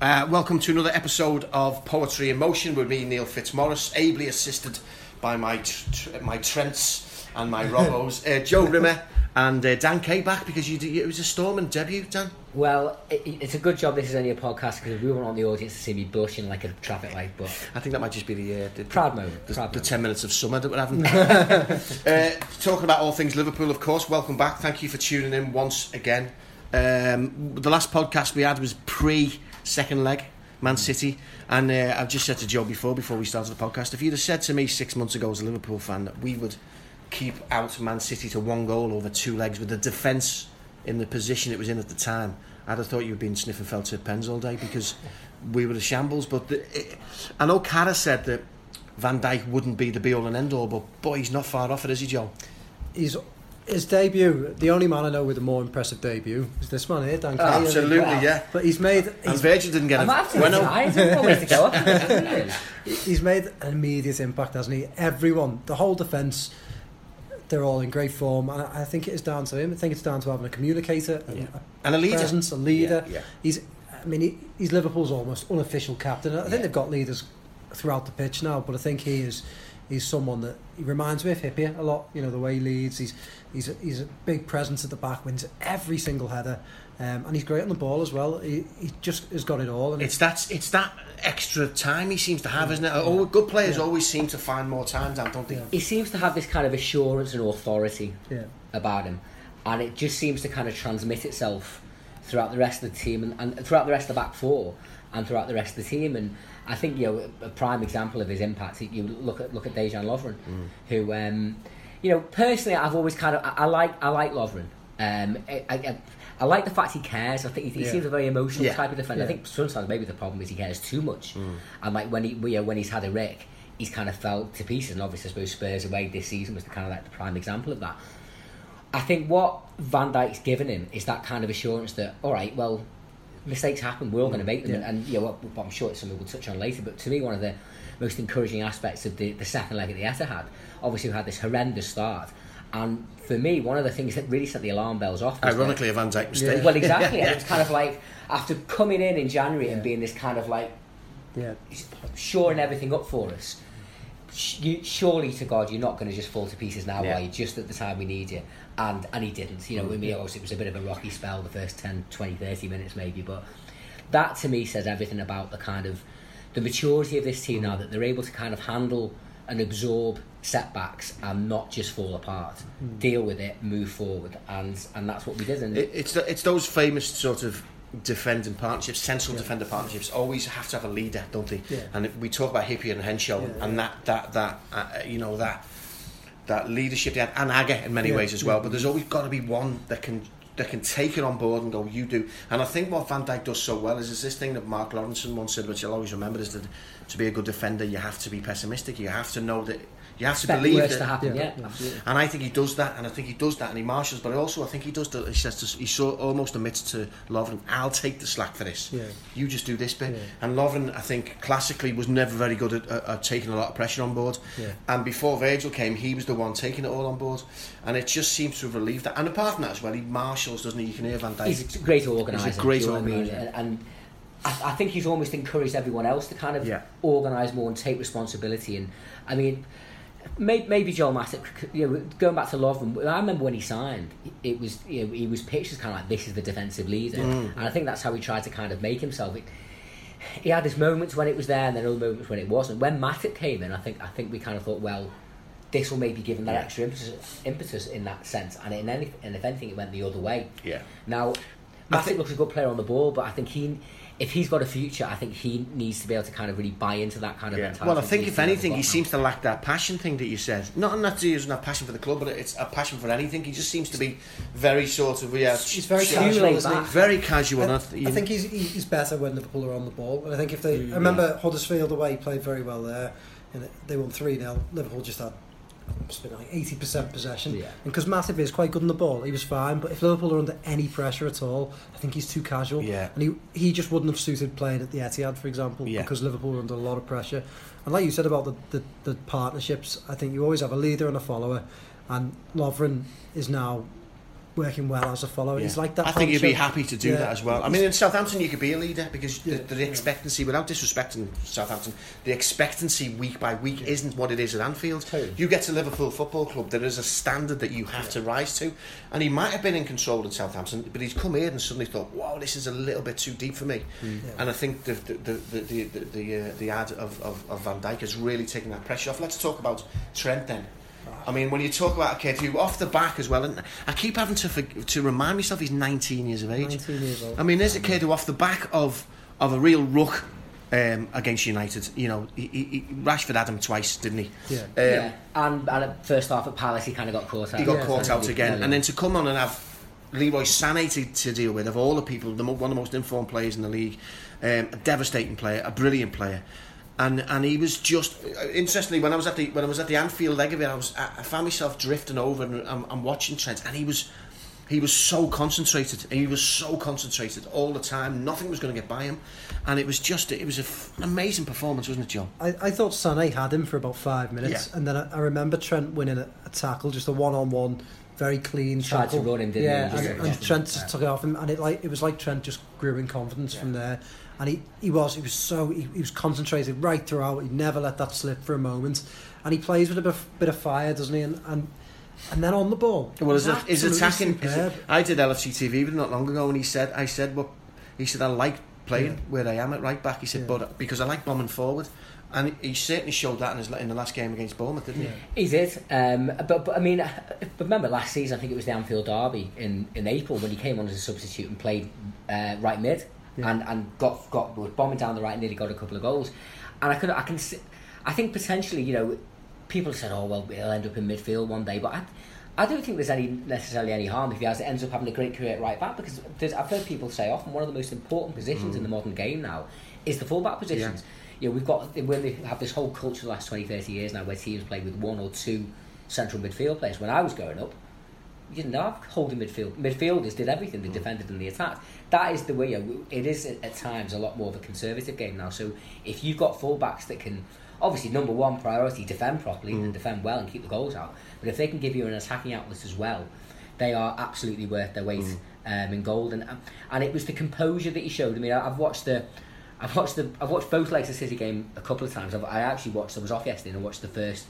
Uh, welcome to another episode of Poetry in Motion with me, Neil Fitzmaurice, ably assisted by my tr- my Trents and my Robos, uh, Joe Rimmer and uh, Dan Kay back because you, d- it was a Stormont debut, Dan. Well, it, it's a good job this is only a podcast because we want the audience to see me blushing like a traffic light. But I think that might just be the uh, the, proud moment. the, proud the moment. 10 minutes of summer that we're having. uh, talking about all things Liverpool, of course. Welcome back. Thank you for tuning in once again. Um, the last podcast we had was pre second leg, Man City. And uh, I've just said to Joe before, before we started the podcast, if you'd have said to me six months ago as a Liverpool fan that we would keep out Man City to one goal over two legs with the defence in the position it was in at the time, I'd have thought you'd been sniffing felt tip pens all day because we were the shambles. But the, it, I know Carra said that Van Dijk wouldn't be the be all and end all, but boy, he's not far off it, is he, Joe? He's his debut. The only man I know with a more impressive debut is this man here, Dan uh, Kay. Absolutely, yeah. But he's made And he's, Virgil didn't get I it. might have to Bueno. tonight. There's a ways to go. Really. he's made an immediate impact, hasn't he? Everyone, the whole defence, they're all in great form, and I I think it is down to him. I think it's down to having a communicator, and Yeah. a And a leader. presence, a leader. Yeah, yeah. He's, I mean, he, he's Liverpool's almost unofficial captain. I think Yeah. they've got leaders throughout the pitch now, but I think he is he's someone that he reminds me of Hyypiä a lot. You know the way he leads. He's he's a, he's a big presence at the back, wins every single header, um, and he's great on the ball as well. He, he just has got it all. And It's that it's that extra time he seems to have, isn't it? Oh, good players Yeah. always seem to find more time down, don't they? Yeah. He seems to have this kind of assurance and authority yeah, about him, and it just seems to kind of transmit itself throughout the rest of the team and, and throughout the rest of the back four and throughout the rest of the team. And I think you know a prime example of his impact. You look at look at Dejan Lovren, who um, you know personally I've always kind of I, I like I like Lovren. Um, I, I, I like the fact he cares. I think he, he Yeah. seems a very emotional Yeah. type of defender. I think sometimes maybe the problem is he cares too much, and like when he you know, when he's had a wreck, he's kind of fell to pieces. And obviously, I suppose Spurs away this season was the kind of like the prime example of that. I think what Van Dijk's given him is that kind of assurance that all right, well, mistakes happen. We're all going to make them, Yeah. and you know, what, I'm sure it's something we'll touch on later. But to me, one of the most encouraging aspects of the, the second leg at the Etihad, obviously, we had this horrendous start, and for me, one of the things that really set the alarm bells off. Was Ironically, a Van Dijk mistake. well, exactly. and it's kind of like after coming in in January and being this kind of like yeah, shoring everything up for us. You, surely to God, you're not going to just fall to pieces now, Yeah. are you? Just at the time we need you. And and he didn't. You know, with me, obviously, it was a bit of a rocky spell the first 10, 20, 30 minutes maybe. But that to me says everything about the kind of the maturity of this team now that they're able to kind of handle and absorb setbacks and not just fall apart. Hmm. Deal with it, move forward, and and that's what we did. And It, it's the, it's those famous sort of defending partnerships, central defender partnerships, always have to have a leader, don't they? Yeah. And if we talk about Hyypiä and Henchoz, Yeah, and that that that uh, you know that that leadership they had, and Agger in many Yeah, ways as well. yeah. But there's always got to be one that can that can take it on board and go, you do. And I think what Van Dijk does so well is, is this thing that Mark Lawrenson once said, which I'll always remember, is that to be a good defender, you have to be pessimistic. You have to know that you have to believe that to happen. Yeah. Yeah, absolutely. and I think he does that, and I think he does that, and he marshals. But also, I think he does. He says to, he so almost admits to Lovren, "I'll take the slack for this. Yeah. You just do this bit." Yeah. And Lovren, I think, classically was never very good at, at, at taking a lot of pressure on board. Yeah. And before Virgil came, he was the one taking it all on board, and it just seems to have relieved that. And apart from that as well, he marshals, doesn't he? You can hear Van Dijk. He's a great organizer. He's a great do you know what I mean? organiser. And, and I, I think he's almost encouraged everyone else to kind of Yeah. organise more and take responsibility. And I mean, maybe, maybe Joel Matip, you know, going back to Lovren, I remember when he signed, it was you know, he was pitched as kind of like this is the defensive leader, Mm. and I think that's how he tried to kind of make himself. It, he had his moments when it was there, and then other moments when it wasn't. When Matip came in, I think I think we kind of thought, well, this will maybe give him that Yeah. extra impetus, impetus in that sense, and in any, and if anything, it went the other way. yeah. Now, I think- looks a good player on the ball, but I think he, if he's got a future, I think he needs to be able to kind of really buy into that kind of Yeah. mentality. Well, I think if anything, he seems to lack that passion thing that you said. Not not that he doesn't have passion for the club, but it's a passion for anything. He just seems to be very sort of yeah, He's very Too casual, isn't he? very casual. and I, I I think he's he's better when Liverpool are on the ball. And I think if they, I mm. remember Huddersfield away he played very well there, and they won three 0 Liverpool just had must have been like eighty percent possession. Yeah. And because Matip is quite good on the ball, he was fine. But if Liverpool are under any pressure at all, I think he's too casual. Yeah. And he he just wouldn't have suited playing at the Etihad, for example, Yeah. because Liverpool are under a lot of pressure. And like you said about the, the, the partnerships, I think you always have a leader and a follower. And Lovren is now working well as a follower. Yeah. He's like that. I think he'd be happy to do Yeah. that as well. I mean, in Southampton, you could be a leader because Yeah, the, the expectancy, without disrespecting Southampton, the expectancy week by week isn't what it is at Anfield. Totally. You get to Liverpool Football Club, there is a standard that you have to rise to. And he might have been in control in Southampton, but he's come here and suddenly thought, wow, this is a little bit too deep for me. Yeah. And I think the the the the the, the, the, uh, the ad of, of, of Van Dijk has really taken that pressure off. Let's talk about Trent then. I mean, when you talk about a kid who, off the back as well, and I keep having to forg to remind myself he's 19 years of age. 19 years old. I mean, there's a kid who, off the back of of a real ruck um, against United, you know, he, he, he- Rashford had him twice, didn't he? Yeah. Um, yeah, and, and at first half at Palace, he kind of got caught out. He got Yeah. caught out again, Yeah. and then to come on and have Leroy Sané to, to deal with, of all the people, the, one of the most informed players in the league, um, a devastating player, a brilliant player, and and he was just uh, interestingly when I was at the when I was at the Anfield leg of it, I was I I found myself drifting over and I'm, I'm watching Trent, and he was. He was so concentrated. He was so concentrated all the time. Nothing was going to get by him, and it was just it was a f- an amazing performance, wasn't it, John? I, I thought Sané had him for about five minutes, Yeah. and then I, I remember Trent winning a, a tackle, just a one-on-one, very clean Tried to run him, didn't he? yeah, Just- and, yeah. and Trent just Yeah. took it off him, and it like it was like Trent just grew in confidence from there. And he, he was he was so he, he was concentrated right throughout. He never let that slip for a moment, and he plays with a bit, bit of fire, doesn't he? And and, and then on the ball, Well, his, he's his attacking. his- superb. I did LFC TV with not long ago, and he said, "I said, well, he said I like playing Yeah. where I am at right back." He said, Yeah. "But because I like bombing forward," and he certainly showed that in his in the last game against Bournemouth, didn't Yeah. he? He did, um, but, but I mean, remember last season? I think it was the Anfield Derby in, in April when he came on as a substitute and played uh, right mid, Yeah. and, and got got was bombing down the right, and nearly got a couple of goals. And I could I can I think potentially you know people said oh well he'll end up in midfield one day, but I. I don't think there's any necessarily any harm if he has ends up having a great career at right back because I've heard people say often one of the most important positions in mm. the modern game now is the fullback positions. You know, we've got when they have this whole culture the last 20, 30 years now where teams play with one or two central midfield players. When I was growing up, you didn't have holding midfield. Midfielders did everything. They mm. defended and they attacked. That is the way. It is at, times a lot more of a conservative game now. So if you've got fullbacks that can, obviously number one priority defend properly and mm. defend well and keep the goals out. But if they can give you an attacking outlet as well, they are absolutely worth their weight mm. um, in gold. And and it was the composure that he showed. I mean, I've watched the. I've watched the I've watched both legs of the City game a couple of times. I've, I actually watched. I was off yesterday and I watched the first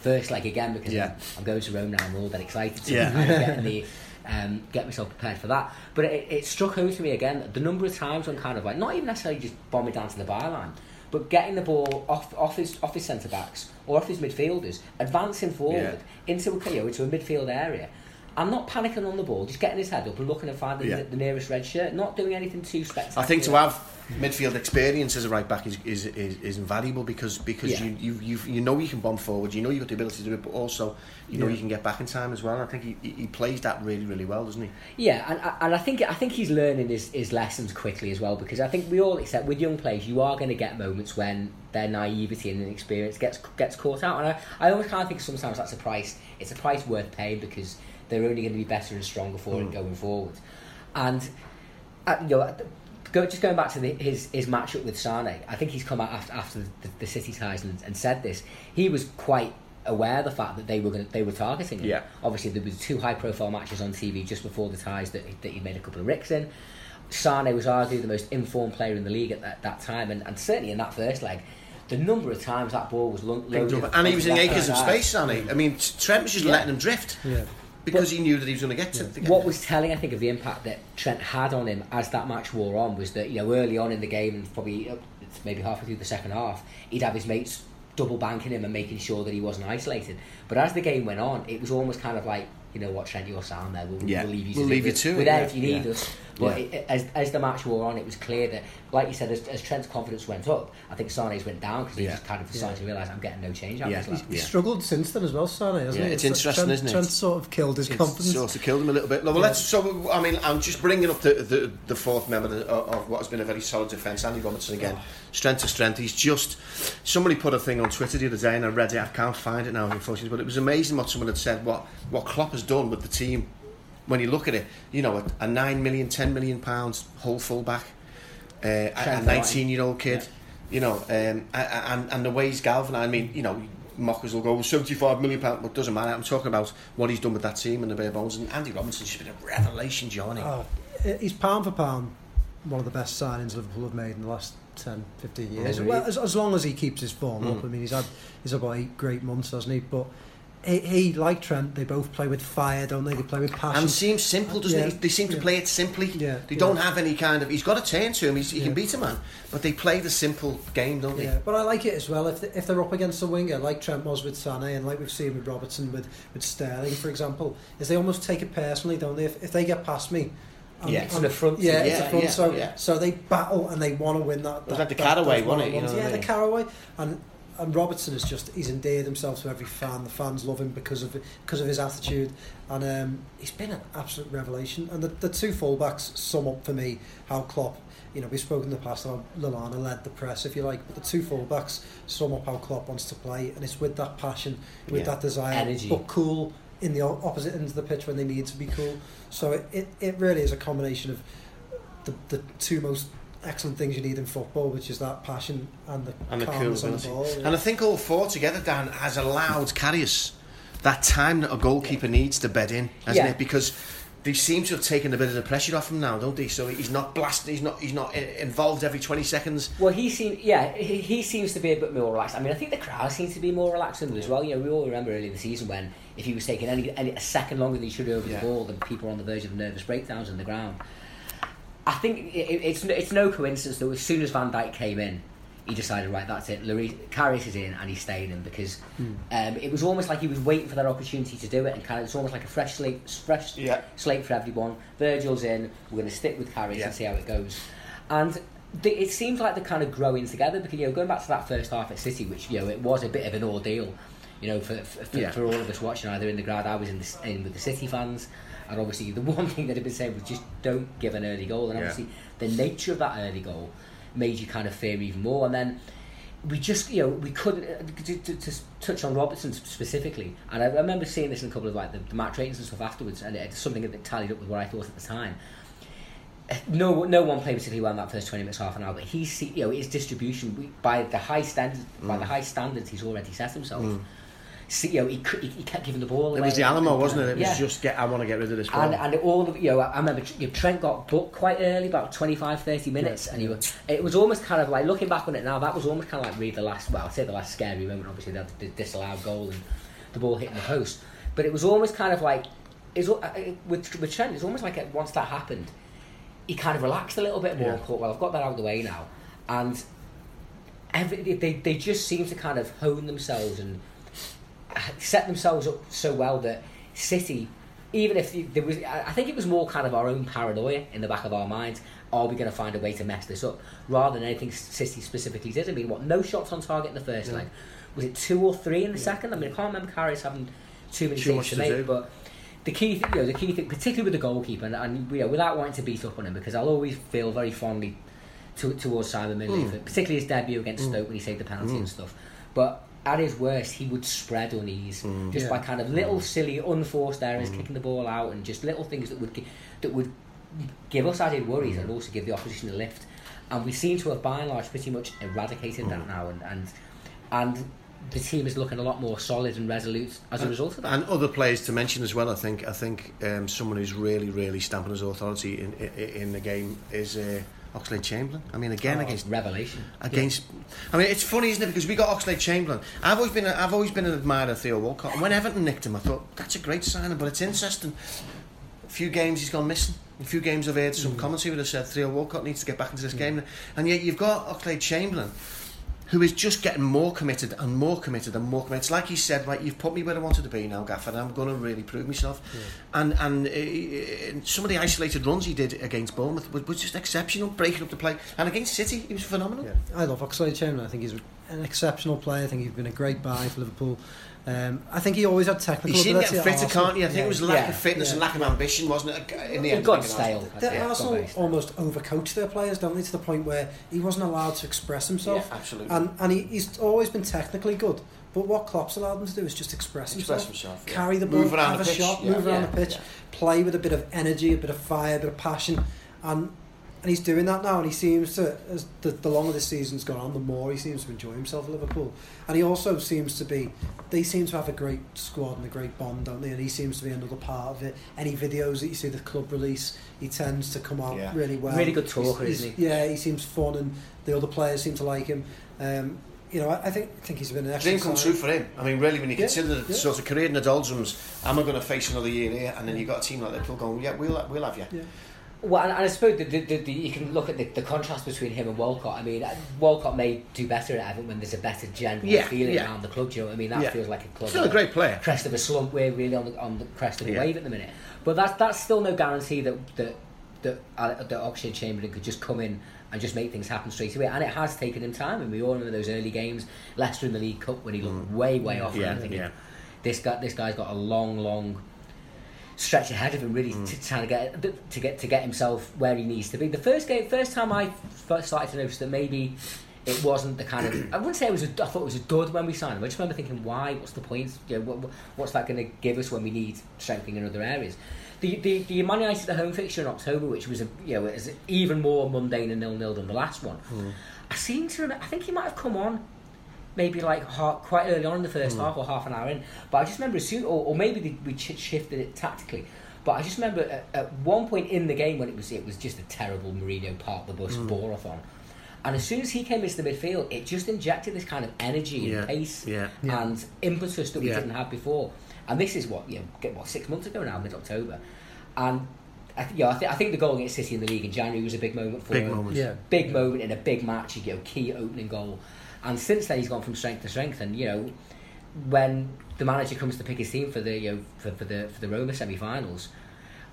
first leg again because Yeah. I'm, going to Rome now. I'm all that excited to Yeah. kind of get the um, get myself prepared for that. But it, it struck home to me again the number of times when kind of like not even necessarily just bombing down to the byline, but getting the ball off off his off his centre backs or off his midfielders, advancing forward into a you know, into a midfield area. And not panicking on the ball, just getting his head up and looking finding Yeah. the, the nearest red shirt, not doing anything too spectacular. I think to have midfield experience as a right back is is, is, is invaluable because because Yeah. you, you you you know you can bomb forward, you know you've got the ability to do it, but also you know Yeah. you can get back in time as well. And I think he, he, he plays that really really well, doesn't he? Yeah, and and I think I think he's learning his, his lessons quickly as well because I think we all accept with young players you are going to get moments when their naivety and inexperience gets gets caught out, and I, I always kind of think sometimes that's a price. It's a price worth paying because they're only going to be better and stronger for it going forward. And uh, you know, go, just going back to the, his his matchup with Sane, I think he's come out after after the, the City ties and, and said this. He was quite aware of the fact that they were going they were targeting him. Yeah. Obviously, there was two high profile matches on TV just before the ties that that he made a couple of ricks in. Sane was arguably the most informed player in the league at that, that time, and, and certainly in that first leg, the number of times that ball was lo- loaded, and he was in acres of space, right. Sonny. I mean, Trent was just Yeah. letting him drift Yeah. Because he knew that he was going to get to. to get What was telling, I think, of the impact that Trent had on him as that match wore on was that you know early on in the game and probably uh, it's maybe halfway through the second half, he'd have his mates double banking him and making sure that he wasn't isolated. But as the game went on, it was almost kind of like you know what Trent, you're sound there. We'll, Yeah, we'll leave you. we'll to leave do you it. to it, We're there yeah, if you need yeah. us. But Yeah. it, as as the match wore on, it was clear that, like you said, as, as Trent's confidence went up, I think Sane's went down because he Yeah. just kind of started to realise I'm getting no change out Yeah. of this. lad." He's Yeah. struggled since then as well, Sané, hasn't Yeah, he? it's interesting, Trent, isn't it? Trent sort of killed his It's confidence. sort of killed him a little bit. Well, let's. So, I mean, I'm just bringing up the the, the fourth member of, of what has been a very solid defence, Andy Robertson again, strength to strength. He's just. Somebody put a thing on Twitter the other day, and I read it. I can't find it now, unfortunately, but it was amazing what someone had said. What what Klopp has done with the team. When you look at it, you know, a, a nine million, ten million pounds whole fullback, uh, a- a 19 year old kid. You know, um, and, and the way he's galvanised. I mean, you know, mockers will go, well, 75 million pounds, but doesn't matter. I'm talking about what he's done with that team and the bare bones. And Andy Robinson's just been a revelation, Johnny. Oh, he's pound for pound one of the best signings Liverpool have made in the last 10, 15 years. Agreed. Well, as, as long as he keeps his form up. Mm. I mean, he's had he's had about eight great months, hasn't he? But he, he, like Trent, they both play with fire, don't they? They play with passion. And seems simple, doesn't Yeah, it? They seem to yeah. play it simply. Yeah, They don't have any kind of. He's got a turn to him. He's, he can beat a man, but they play the simple game, don't they? Yeah, but I like it as well if, they, if they're up against a winger like Trent was with Sané and like we've seen with Robertson with, with Sterling for example is they almost take it personally don't they if, if they get past me I'm- Yeah. It's an affront to yeah, it's Yeah, a front yeah, so yeah. so they battle and they want to win that, was that like the that- Caraway, wasn't it? You know yeah I the? Caraway and and Robertson is just he's endeared himself to every fan the fans love him because of because of his attitude and um, he's been an absolute revelation and the, the two fullbacks sum up for me how Klopp you know, we've spoken in the past how Lallana led the press, if you like, but the two fullbacks sum up how Klopp wants to play, and it's with that passion, with Yeah. that desire, Energy. but cool in the opposite end of the pitch when they need to be cool. So it, it, it really is a combination of the, the two most excellent things you need in football, which is that passion and the And the calmness on the ball. yeah. And I think all four together, Dan, has allowed Karius that time that a goalkeeper needs to bed in, hasn't Yeah. it? Because they seem to have taken a bit of the pressure off him now, don't they? So he's not blasted. He's not. He's not involved every twenty seconds. Well, he seems yeah, he, he seems to be a bit more relaxed. I mean, I think the crowd seems to be more relaxed with him as well. You know, we all remember early in the season when if he was taking any, any a second longer than he should have over Yeah. the ball, then people were on the verge of nervous breakdowns on the ground. I think it, it- it's it's no coincidence that as soon as Van Dijk came in, he decided right, that's it. Loris Karius is in and he's staying in because Hmm. um, it was almost like he was waiting for that opportunity to do it, and kind of it's almost like a fresh slate, fresh Yeah. slate for everyone. Virgil's in. We're going to stick with Karius Yeah. and see how it goes. And the, it seems like they're kind of growing together because you know going back to that first half at City, which you know it was a bit of an ordeal, you know for for, for, Yeah. for all of us watching either in the crowd. I was in the, in with the City fans, and obviously the one thing that had been said was just don't give an early goal, and Yeah. obviously the nature of that early goal made you kind of fear even more, and then. We just, you know, we couldn't uh, to, to, to touch on Robertson specifically, and I remember seeing this in a couple of like the, the match ratings and stuff afterwards, and it's something that tallied up with what I thought at the time no no one played particularly well in that first 20 minutes half an hour but he's you know his distribution by the high standards by Mm. the high standards he's already set himself See, you know he, he, he kept giving the ball It was the Alamo, wasn't it? It was yeah. just get. I want to get rid of this. and, ball. and all of you know I remember you know, Trent got booked quite early about 25 30 minutes and he was, it was almost kind of like looking back on it now that was almost kind of like really the last well I'd say the last scary moment obviously that the disallowed goal and the ball hitting the post but it was almost kind of like it's, uh, it- with, with Trent it's almost like it, once that happened he kind of relaxed a little bit more Yeah. and thought well I've got that out of the way now and every, they, they just seem to kind of hone themselves and set themselves up so well that City, even if there was, I think it was more kind of our own paranoia in the back of our minds. Are we going to find a way to mess this up? Rather than anything City specifically did. I mean, what? No shots on target in the first Yeah. leg. Was it two or three in the second? I mean, I can't remember Karius having too many Too to make, do. but. The key, thing, you know, the key thing, particularly with the goalkeeper, and, and you know, without wanting to beat up on him, because I'll always feel very fondly to, towards Simon Mignolet, Mm. particularly his debut against Stoke when he saved the penalty and stuff. But at his worst, he would spread unease Mm. just Yeah. by kind of little silly, unforced errors, kicking the ball out, and just little things that would gi- that would give us added worries and also give the opposition a lift. And we seem to have, by and large, pretty much eradicated that now, and and and the team is looking a lot more solid and resolute as a result of that. And other players to mention as well. I think. I think um, someone who's really, really stamping his authority in in, in the game is uh, Oxlade Chamberlain. I mean, again Oh, against revelation. against. I mean, it's funny, isn't it? Because we got Oxlade Chamberlain. I've always been, a, I've always been an admirer of Theo Walcott. And when Everton nicked him, I thought that's a great signing. But it's interesting. A few games he's gone missing. A few games I've heard some mm. commentary would have said Theo Walcott needs to get back into this mm. game, and yet you've got Oxlade Chamberlain. Who is just getting more committed and more committed and more committed? It's like he said, right, you've put me where I wanted to be now, Gaffer, and I'm going to really prove myself. And and uh, some of the isolated runs he did against Bournemouth was, was just exceptional, breaking up the play. And against City, he was phenomenal. Yeah, I love Oxlade Chamberlain. I think he's an exceptional player. I think he's been a great buy for Liverpool. Um, I think he always had technical He seemed ability. at fitter, can't he? I think Yeah. it was lack Yeah. of fitness Yeah. and lack of ambition, wasn't it? In the He end, got stale. Arsenal. The Yeah, Arsenal got almost overcoach their players, don't they, to the point where he wasn't allowed to express himself. Absolutely. And and he, he's always been technically good. But what Klopp's allowed him to do is just express, Express himself, carry the ball, Move around have the a pitch, shot, yeah, move around the pitch, play with a bit of energy, a bit of fire, a bit of passion. And and he's doing that now, and he seems to, as the, the longer the season's gone on, the more he seems to enjoy himself at Liverpool. And he also seems to be, they seem to have a great squad and a great bond, don't they? And he seems to be another part of it. Any videos that you see the club release, he tends to come out Yeah. really well. Really good talker, He's- isn't he's- Yeah, he seems fun, and the other players seem to like him. Um, you know, I, I think I think he's been an Dream come true for him. I mean, really, when you Yeah, consider the yeah. sort of career in the doldrums, am I going to face another year here? And then you've got a team like Liverpool going, yeah, we'll, we'll have you. Yeah. Well, and, and I suppose the, the, the, you can look at the, the contrast between him and Walcott. I mean, Walcott may do better at Everton when there's a better general Yeah, feeling yeah. around the club. Do you know what I mean? That Yeah. feels like a club. Still a great player. crest of a slump. We're really on the on the crest of a wave at the minute. But that's that's still no guarantee that that that, uh, that Oxlade Chamberlain could just come in and just make things happen straight away. And it has taken him time. And we all remember those early games, Leicester in the League Cup when he looked way way off. and Mm. Yeah, I'm thinking, yeah. This guy this guy's got a long long stretch ahead of him really Mm. to try to get to get to get himself where he needs to be. The first game, first time I first started to notice that maybe it wasn't the kind of I wouldn't say it was a, I thought it was a dud when we signed him. I just remember thinking, why? What's the point? You know, what, what's that going to give us when we need strengthening in other areas? The the the Man United the home fixture in October, which was a you know is even more mundane and nil nil than the last one. I seem to remember, I think he might have come on maybe like half, quite early on in the first hmm. half or half an hour in. But I just remember as soon, or, or maybe they, we shifted it tactically. But I just remember at, at one point in the game when it was it was just a terrible Mourinho park the bus hmm. bore off on. And as soon as he came into the midfield, it just injected this kind of energy Yeah, and pace yeah. Yeah. and impetus that we Yeah. didn't have before. And this is what you know, get what six months ago now, mid October, and I, th- yeah, I, th- I think the goal against City in the league in January was a big moment for Big him moment. Yeah. big moment in a big match, you get know, key opening goal. And since then, he's gone from strength to strength. And you know, when the manager comes to pick his team for the you know for, for the for the Roma semi-finals,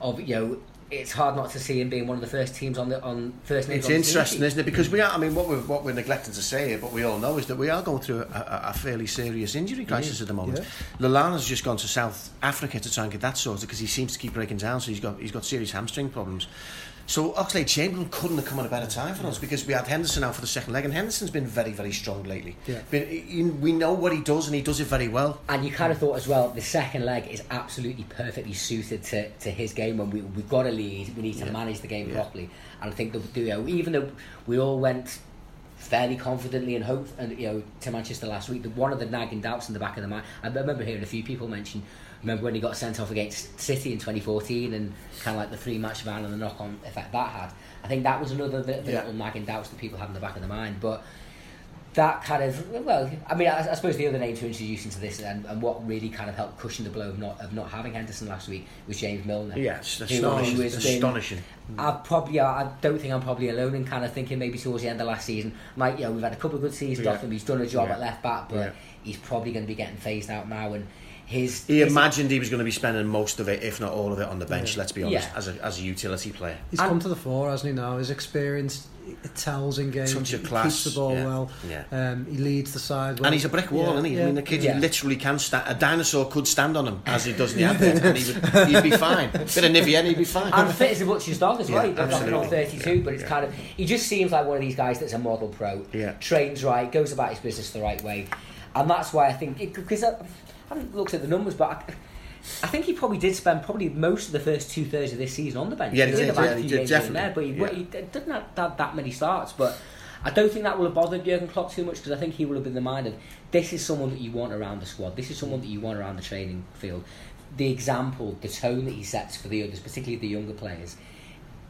of you know, it's hard not to see him being one of the first teams on the on first. It's on interesting, isn't it? Because we are. I mean, what we're what we're neglecting to say here, but we all know is that we are going through a, a, a fairly serious injury crisis at the moment. Yeah. Lallana's just gone to South Africa to try and get that sorted because he seems to keep breaking down. So he's got he's got serious hamstring problems. So Oxlade Chamberlain couldn't have come at a better time for us because we had Henderson out for the second leg, and Henderson's been very very strong lately. Yeah. Been, he- we know what he does, and he does it very well. And you kind of thought as well, the second leg is absolutely perfectly suited to, to his game. When we we've got a lead, we need to Yeah. manage the game Yeah. properly. And I think that you know, even though we all went fairly confidently and hope and you know to Manchester last week, the, one of the nagging doubts in the back of the mind. I remember hearing a few people mention. Remember when he got sent off against City in 2014 and kind of like the three match ban and the knock on effect that had. I think that was another bit of Yeah. little nagging doubts that people have in the back of their mind. But that kind of well, I mean, I, I suppose the other name to introduce into this and, and what really kind of helped cushion the blow of not of not having Henderson last week was James Milner. Yeah, it's astonishing. been- astonishing. I probably I don't think I'm probably alone in kind of thinking maybe towards the end of last season, like you know, we've had a couple of good seasons Yeah. off him. He's done a job Yeah. at left back, but Yeah. he's probably going to be getting phased out now. And his He his- imagined he was going to be spending most of it, if not all of it, on the bench. Let's be honest, Yeah. as a as a utility player. He's And- come to the fore, hasn't he? Now his experience it tells in games. Touch of he class, keeps the ball yeah, well. yeah. Um, he leads the side. Well. And he's a brick wall, Yeah, isn't he? yeah, I mean, the kid yeah. literally can stand. A dinosaur could stand on him, as he does in the advert, and he would, he'd be fine. Bit of Nivea, and he'd be fine. and fit as a butcher's dog as well. Yeah, He's not absolutely. not 32, Yeah, but it's yeah. kind of he just seems like one of these guys that's a model pro. Yeah. Trains right, goes about his business the right way, and that's why I think because I, haven't looked at the numbers, but. I, I think he probably did spend probably most of the first two thirds of this season on the bench. Yeah, he did, yeah, he did, games here and definitely, there, but he, yeah. he didn't have that, that many starts. But I don't think that will have bothered Jurgen Klopp too much because I think he will have been the mind of this is someone that you want around the squad. This is someone that you want around the training field. The example, the tone that he sets for the others, particularly the younger players.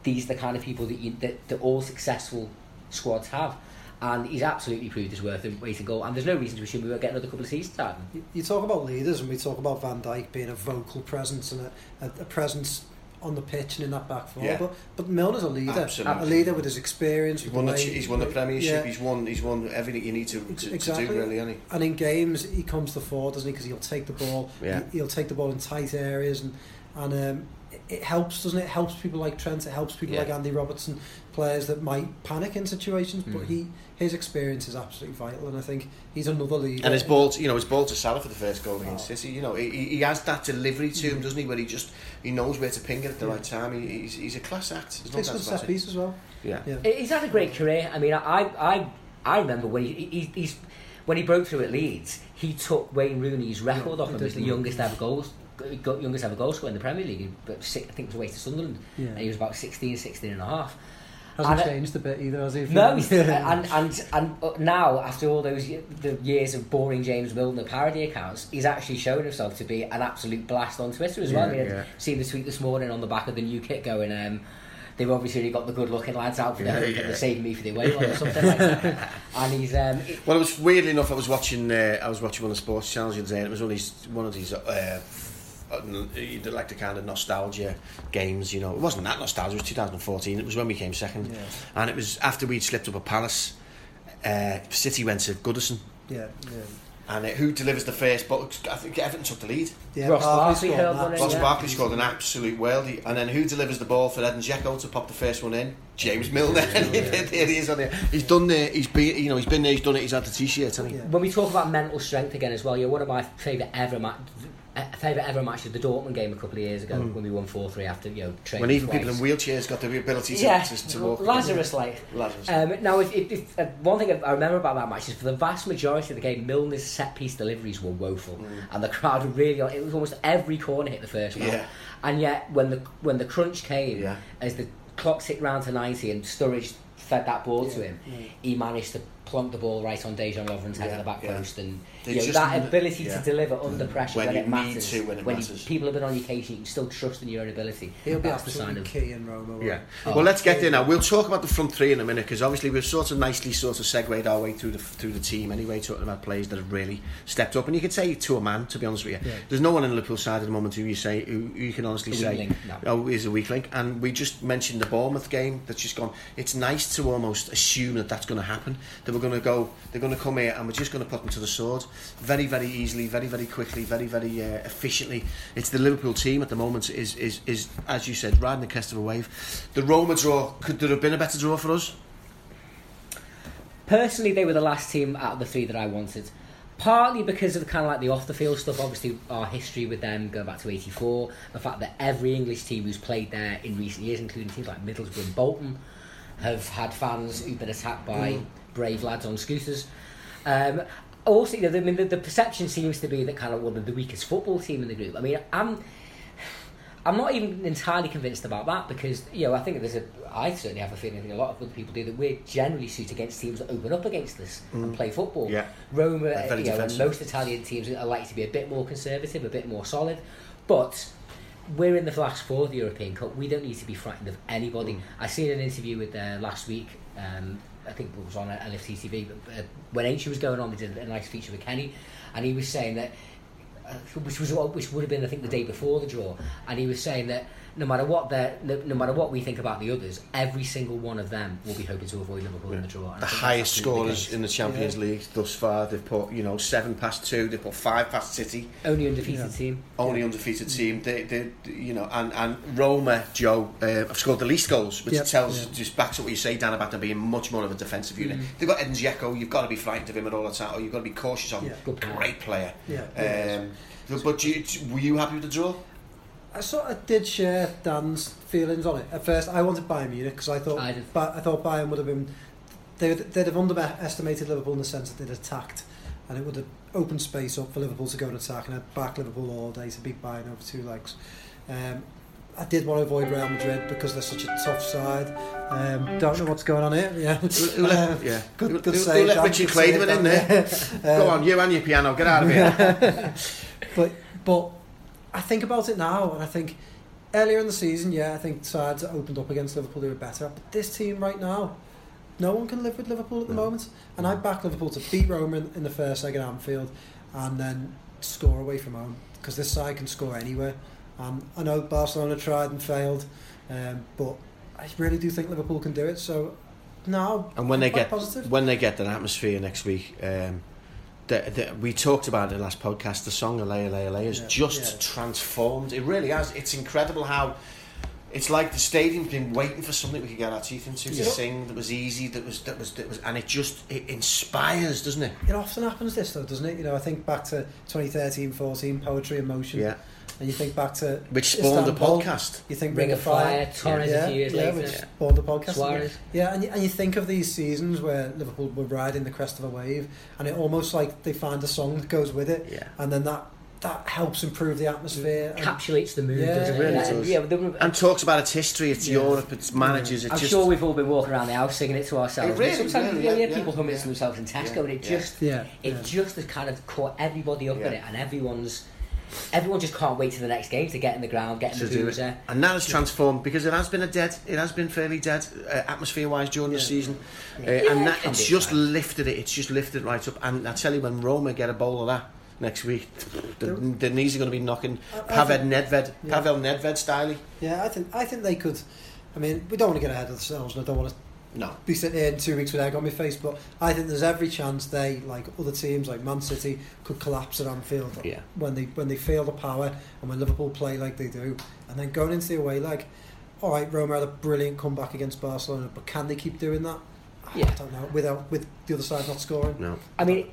These are the kind of people that you, that, that all successful squads have. And he's absolutely proved his worth and weight and goal. And there's no reason to assume we won't get another couple of seasons out of him. You- You talk about leaders, and we talk about Van Dijk being a vocal presence and a, a, a presence on the pitch and in that back four. Yeah. But, but Milner's a leader, Absolutely. a leader with his experience. He's won the, way- he's won the Premiership. Yeah. He's won. He's won everything you need to, to, to Exactly. do, really, hasn't he? And in games, he comes to the fore, doesn't he? Because he'll take the ball. Yeah. He, will take the ball in tight areas, and and um, it, it helps, doesn't it? It helps people like Trent. It helps people Yeah. like Andy Robertson, players that might panic in situations. But Mm. he, his experience is absolutely vital, and I think he's another leader. And his ball, to- you know, his ball to Salah for the first goal against Oh. City. You know, he, he he has that delivery to him, doesn't he? Where he just he knows where to ping it at the Yeah. right time. He, he's, he's a class act. There's no takes doubt set piece as well. Yeah. Yeah. He's had a great career. I mean, I I I remember when he, he he's when he broke through at Leeds, he took Wayne Rooney's record Yeah, off he him as the youngest ever goals. Got youngest ever goal scorer in the Premier League, but six, I think it was away to Sunderland, Yeah. and he was about 16, 16 and a half. Hasn't And, changed a bit either, has he? No, he's, and and and uh, now after all those the years of boring James Milner parody accounts, he's actually shown himself to be an absolute blast on Twitter as well. Yeah, I mean, yeah. Seen the tweet this morning on the back of the new kit going. Um, They've obviously already got the good-looking lads out for Yeah, the yeah. they're saving me for the away one or something like that. And he's um, it- Well, it was weirdly enough. I was watching. Uh, I was watching one of the sports channels the other day, and it was one of these one of these. Uh, uh, you did like the kind of nostalgia games, you know. It wasn't that nostalgia. It was 2014. It was when we came second, Yeah. and it was after we'd slipped up a Palace. Uh, City went to Goodison, yeah, yeah. and uh, who delivers the first? But I think Everton took the lead. yeah Ross Barkley scored held that. one in, Ross. Barkley scored an absolute worldie, and then who delivers the ball for Edin Dzeko to pop the first one in? James Milner. And he did- here he is on there. He's done there. He's been, you know, he's been there. He's done it. He's had the t-shirt, hasn't he? Yeah. when we talk about mental strength again as well, you're one of my favourite ever ma- uh, favourite ever matches, the Dortmund game a couple of years ago when we won four three after you know training When even twice. people in wheelchairs got the ability to, yeah, to, to walk. Lazarus like. Lazarus. Um, now, if, if, if, uh, one thing I remember about that match is for the vast majority of the game, Milner's set piece deliveries were woeful, and the crowd were really. It was almost every corner hit the first man, Yeah. and yet when the when the crunch came, Yeah. as the clock ticked round to ninety and Sturridge fed that ball to him, yeah. he managed to plonk the ball right on Dejan Lovren's head Yeah, in the back yeah. post, and you know, that ability yeah. to deliver under mm. pressure When when, you it need matters, to, when it you- matters. people have been on your case, you can still trust in your own ability. He'll be That's the sign of key in Roma. Yeah. Oh. Well, let's get there now. We'll talk about the front three in a minute because obviously we've sort of nicely sort of segued our way through the through the team anyway, talking about players that have really stepped up. And you could say to a man, to be honest with you, Yeah. there's no one in the Liverpool side at the moment who you say who you can honestly A say link, no. oh is a weak link. And we just mentioned the Bournemouth game that's just gone. It's nice to almost assume that that's going to happen. That we're going to go. They're going to come here and we're just going to put them to the sword very very easily, very very quickly, very very uh, efficiently. It's the Liverpool team at the moment is is is as you said riding the crest of a wave. The Roma draw could there have been a better draw for us? Personally, they were the last team out of the three that I wanted. Partly because of the kind of like the off the field stuff, obviously our history with them going back to '84, the fact that every English team who's played there in recent years, including teams like Middlesbrough and Bolton, have had fans who've been attacked by brave lads on scooters. Um, also, you know, the, I mean, the, the perception seems to be that kind of one of the weakest football team in the group. I mean, I'm I'm not even entirely convinced about that because you know I think there's a I certainly have a feeling I think a lot of other people do that we're generally suited against teams that open up against us and play football. Yeah. Roma, you know, and most Italian teams are likely to be a bit more conservative, a bit more solid, but. We're in the last four of the European Cup. We don't need to be frightened of anybody. Mm. I seen an interview with uh, last week. Um, I think it was on LFC TV. But uh, when Aintree was going on, we did a nice feature with Kenny, and he was saying that uh, which was which would have been I think the day before the draw, and he was saying that no matter what they no, no matter what we think about the others, every single one of them will be hoping to avoid Liverpool in the draw. And The I think that's highest scorers case. in the Champions League thus far. They've put you know seven past two. They've put five past City. only undefeated Yeah. team. only undefeated team. They, they, you know, and, and Roma, Joe, uh, have scored the least goals, which Yep, tells yeah. just back to what you say, Dan, about them being much more of a defensive unit. Mm. They've got Edin Dzeko. You've got to be frightened of him at all the time, or you've got to be cautious of him. Yeah. Good player. Great player. Yeah. Um, but do you, were you happy with the draw? I sort of did share Dan's feelings on it. At first, I wanted Bayern Munich because I thought I. Ba- I thought Bayern would have been they would, they'd have underestimated Liverpool in the sense that they'd attacked, and it would have opened space up for Liverpool to go and attack, and I'd back Liverpool all day to beat Bayern over two legs. Um, I did want to avoid Real Madrid because they're such a tough side. Um, don't know what's going on here. Yeah, let, Um, yeah. Good, good who, save, who let Richard Clayderman in there? Go Um, on, you and your piano, get out of here. but but I think about it now, and I think earlier in the season, yeah, I think sides that opened up against Liverpool they were better. But this team right now, no one can live with Liverpool at the No. moment. And I back Liverpool to beat Roma in, in the first leg at Anfield, and then score away from home because this side can score anywhere. And I know Barcelona tried and failed, um, but I really do think Liverpool can do it. So now, And when I'm they get positive. when they get that atmosphere next week, um, the, the, we talked about in the last podcast. The song "Allez Allez Allez" has Yeah, just yeah. transformed. It really has. It's incredible how it's like the stadium's been waiting for something we could get our teeth into to sing that was easy, that was that was that was, and it just it inspires, doesn't it? It often happens this though, doesn't it? You know, I think back to 2013-14, Poetry in Motion. Yeah, And you think back to which spawned a Istanbul, podcast. You think Ring of Fire, Torres yeah, a few years yeah, later. which spawned a podcast. Suarez. Yeah, and you, and you think of these seasons where Liverpool were riding the crest of a wave, and it almost like they find a song that goes with it, Yeah. and then that that helps improve the atmosphere. and- Encapsulates the mood, Yeah, doesn't it it? really And, does. yeah, there- and talks about its history, its Yeah. Europe, its managers. It's I'm just sure we've all been walking around the house singing it to ourselves. It really Sometimes will, you yeah, hear yeah, people humming it to themselves in Tesco, Yeah, and it yeah. just Yeah, it yeah. just has kind of caught everybody up in it, and everyone's everyone just can't wait to the next game to get in the ground, get in to the do boozer. it. And that has transformed because it has been a dead, it has been fairly dead uh, atmosphere wise during the Yeah. season. Uh, Yeah, and that, can it's just fine. lifted it, it's just lifted right up. And I tell you, when Roma get a bowl of that next week, the, the knees are going to be knocking I- I Pavel think- Nedved, Yeah. Pavel Nedved style. Yeah, I think I think they could. I mean, we don't want to get ahead of ourselves, and I don't want to No. be sitting here in two weeks with egg on my face. But I think there's every chance they, like other teams like Man City, could collapse at Anfield Yeah. when they when they feel the power and when Liverpool play like they do, and then going into the away leg. All right, Roma had a brilliant comeback against Barcelona, but can they keep doing that? Yeah. I don't know. Without with the other side not scoring. No. I mean,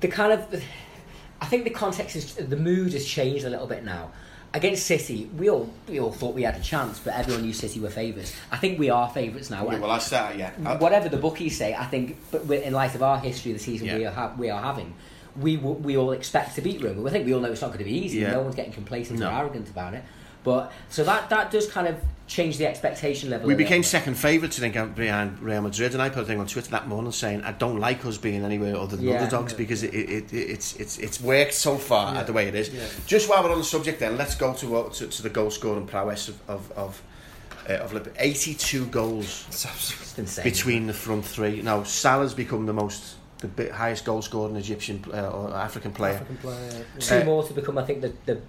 the kind of, I think the context is the mood has changed a little bit now. Against City, we all we all thought we had a chance, but everyone knew City were favourites. I think we are favourites now. Yeah, well, I start, yeah. I- Whatever the bookies say, I think, but in light of our history, the season we are ha- we are having, we w- we all expect to beat Roma. I think we all know it's not going to be easy. Yeah. No one's getting complacent No. or arrogant about it. But so that that does kind of change the expectation level. We became second favourites, I think, behind Real Madrid, and I put a thing on Twitter that morning saying I don't like us being anywhere other than Yeah. underdogs because it, it, it, it's it's it's worked so far Yeah. the way it is. Yeah. Just while we're on the subject, then let's go to uh, to, to the goal scoring prowess of of of, uh, of Liverpool. 82 goals It's absolutely It's insane. between the front three. Now Salah's become the most the highest goal scoring Egyptian uh, or African player. African player. Yeah. two Uh, more to become, I think, the, the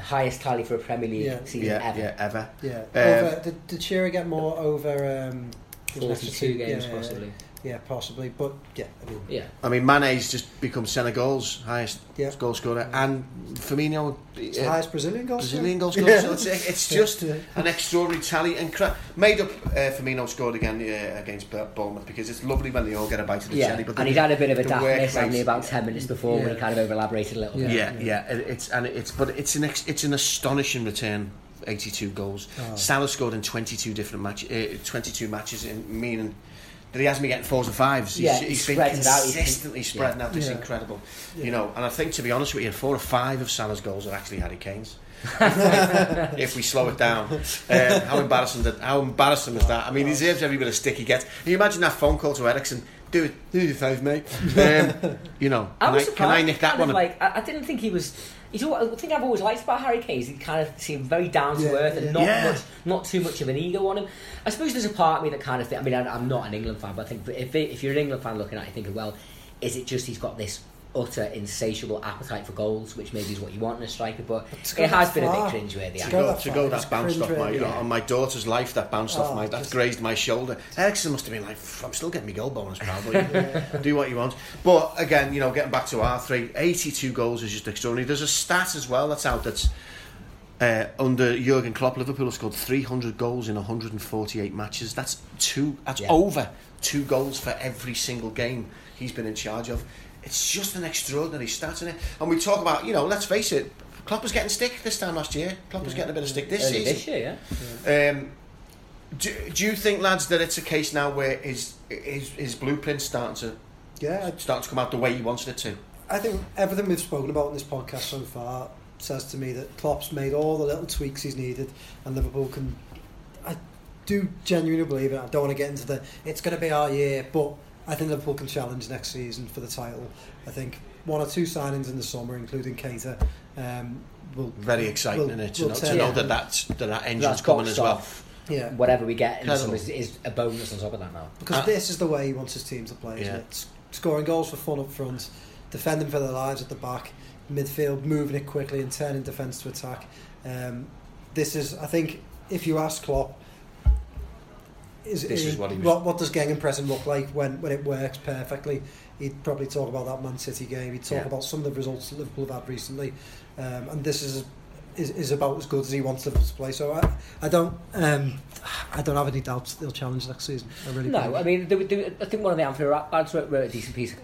highest tally for a Premier League Yeah. season Yeah, ever. yeah, ever. Yeah. Um, over, did, did Shearer get more over um, 42 games, yeah, possibly. Yeah, possibly. But yeah, I mean, Yeah. I mean, Mane's just become Senegal's highest Yeah. goal scorer, and Firmino. it's the uh, highest Brazilian goal. Brazilian goal scorer. scorer. Yeah. So it's, it's just Yeah. an extraordinary tally and cra- made up. Uh, Firmino scored again uh, against Bournemouth because it's lovely when they all get a bite of the Yeah, cherry. But and the- he's had a bit of a the daft work miss, hadn't he, rate- about 10 minutes before when he kind of over elaborated a little bit. Yeah, yeah, it- it's and it's but it's an ex, it's an astonishing return. 82 goals. Oh. Salah scored in 22 different match, uh, 22 matches, in meaning that he hasn't been getting fours and fives. He's, Yeah, he's he been spreads it out, he's- consistently spreading out. It's Yeah. incredible, Yeah. you know. And I think, to be honest with you, four or five of Salah's goals are actually Harry Kane's. if we slow it down, um, how embarrassing that? How embarrassing is that? I mean, he deserves every bit of stick he gets. Can you imagine that phone call to Eriksen? Do it, do the five, mate. Um, you know, I can I, can I nick that one? Like, I, I didn't think he was. He's all, the thing I've always liked about Harry Kane is he kind of seemed very down to Yeah, earth and not Yeah. much, not too much of an ego on him. I suppose there's a part of me that kind of. Think, I mean, I, I'm not an England fan, but I think if if you're an England fan looking at it, thinking, well, is it just he's got this utter insatiable appetite for goals, which maybe is what you want in a striker, but To it has that been a bit cringeworthy. To to I go go, that to far, go that bounced off my cringeworthy, on my daughter's life that bounced off Oh, my that just- grazed my shoulder. Eriksen must have been like I'm still getting my goal bonus probably do what you want. But again you know getting back to our three 82 goals is just extraordinary. There's a stat as well that's out that's uh, under Jurgen Klopp. Liverpool have scored 300 goals in 148 matches. That's two that's Yeah. over two goals for every single game he's been in charge of it's just an extraordinary stat isn't it and we talk about you know let's face it Klopp was getting stick this time last year Klopp was getting a bit of stick this Early season this year, yeah. um, do, do you think, lads, that it's a case now where his his, his blueprint's starting to Yeah, starting to come out the way he wanted it to? I think everything we've spoken about in this podcast so far says to me that Klopp's made all the little tweaks he's needed, and Liverpool can. I do genuinely believe it. I don't want to get into the. It's going to be our year, but I think Liverpool can challenge next season for the title. I think one or two signings in the summer, including Keita, um, will Very exciting, will- isn't it? To will know, to turn know that that's, that that engine's That's coming as well. off. Yeah, Whatever we get in the summer is, is a bonus on top of that now. because Uh, this is the way he wants his team to play. Isn't Yeah. it? Scoring goals for fun up front, defending for their lives at the back, midfield moving it quickly and turning defence to attack. Um, this is, I think, if you ask Klopp, is, This is what he was- what, what does Gegenpressing look like when, when it works perfectly? He'd probably talk about that Man City game. He'd talk Yeah. about some of the results that Liverpool have had recently, um, and this is. Is, is about as good as he wants Liverpool to play. So I, I don't, um, I don't have any doubts they'll challenge next season. I really No, don't. I mean, I think one of the Anfield lads wrote, wrote a decent piece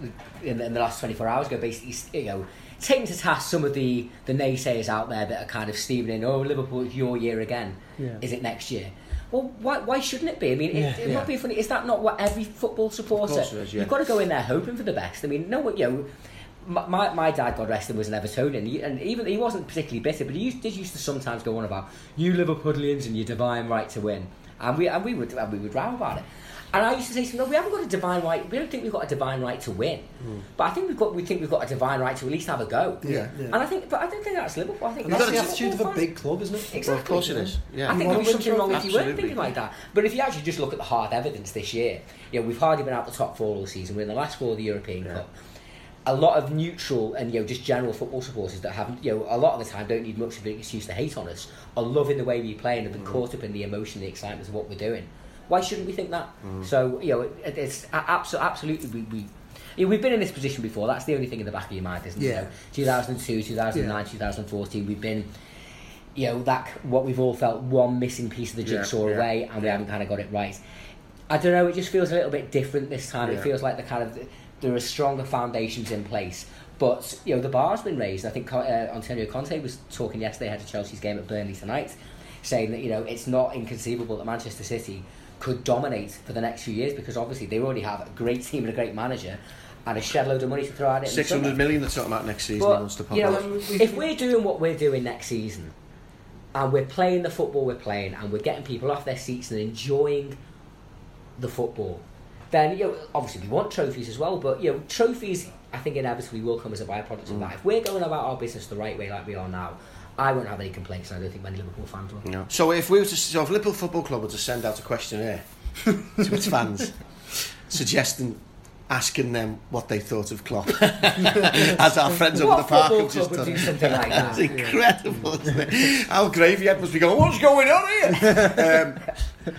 in, the- in the last 24 hours ago, basically, you know, taking to task some of the, the naysayers out there that are kind of steaming in, oh, Liverpool, it's your year again. Yeah. Is it next year? Well, why, why shouldn't it be? I mean, it, Yeah. it Yeah. might be funny. Is that not what every football supporter? Of course it is, yeah. You've got to go in there hoping for the best. I mean, no, you know, my, my, my dad, God rest him, was an Evertonian, and even he wasn't particularly bitter, but he used, did used to sometimes go on about you Liverpudlians and your divine right to win, and we and we would and we would row about it. And I used to say to him, no, we haven't got a divine right. We don't think we've got a divine right to win, Hmm. but I think we've got we think we've got a divine right to at least have a go. Yeah, yeah. And I think, but I don't think that's Liverpool. I think And that's gotta the just- attitude of a big club, isn't it? Exactly. Well, of course it is. Yeah. I think You there'd be something wrong if you weren't thinking like that. But if you actually just look at the hard evidence this year, you know, we've hardly been out the top four all season. We're in the last four of the European Yeah. Cup. A lot of neutral and you know just general football supporters that haven't you know a lot of the time don't need much of an excuse to hate on us are loving the way we play and have been caught up in the emotion, the excitement of what we're doing. Why shouldn't we think that? So you know, it, it's absolutely absolutely we. we you know, we've been in this position before. That's the only thing in the back of your mind, isn't it? Yeah. You know, 2002, 2009, Yeah. 2014. We've been you know that what we've all felt one missing piece of the jigsaw yeah, away and we haven't kind of got it right I don't know it just feels a little bit different this time it feels like the kind of there are stronger foundations in place but you know the bar's been raised I think uh, Antonio Conte was talking yesterday ahead of Chelsea's game at Burnley tonight saying that you know it's not inconceivable that Manchester City could dominate for the next few years because obviously they already have a great team and a great manager and a shed load of money to throw at it Six hundred million the Six summer. hundred million they're talking about next season. But, wants to pop you know, if we're doing what we're doing next season, and we're playing the football we're playing, and we're getting people off their seats and enjoying the football, then you know, obviously we want trophies as well. But you know, trophies, I think inevitably will come as a byproduct of mm. that. If we're going about our business the right way, like we are now, I won't have any complaints, I don't think many Liverpool fans will. No. So if we were to, so if Liverpool Football Club were to send out a questionnaire to its fans, suggesting, asking them what they thought of Klopp, as our friends over the park football have just done. do something like It's that? incredible, isn't it? Al Graveyard must be going, what's going on here? um,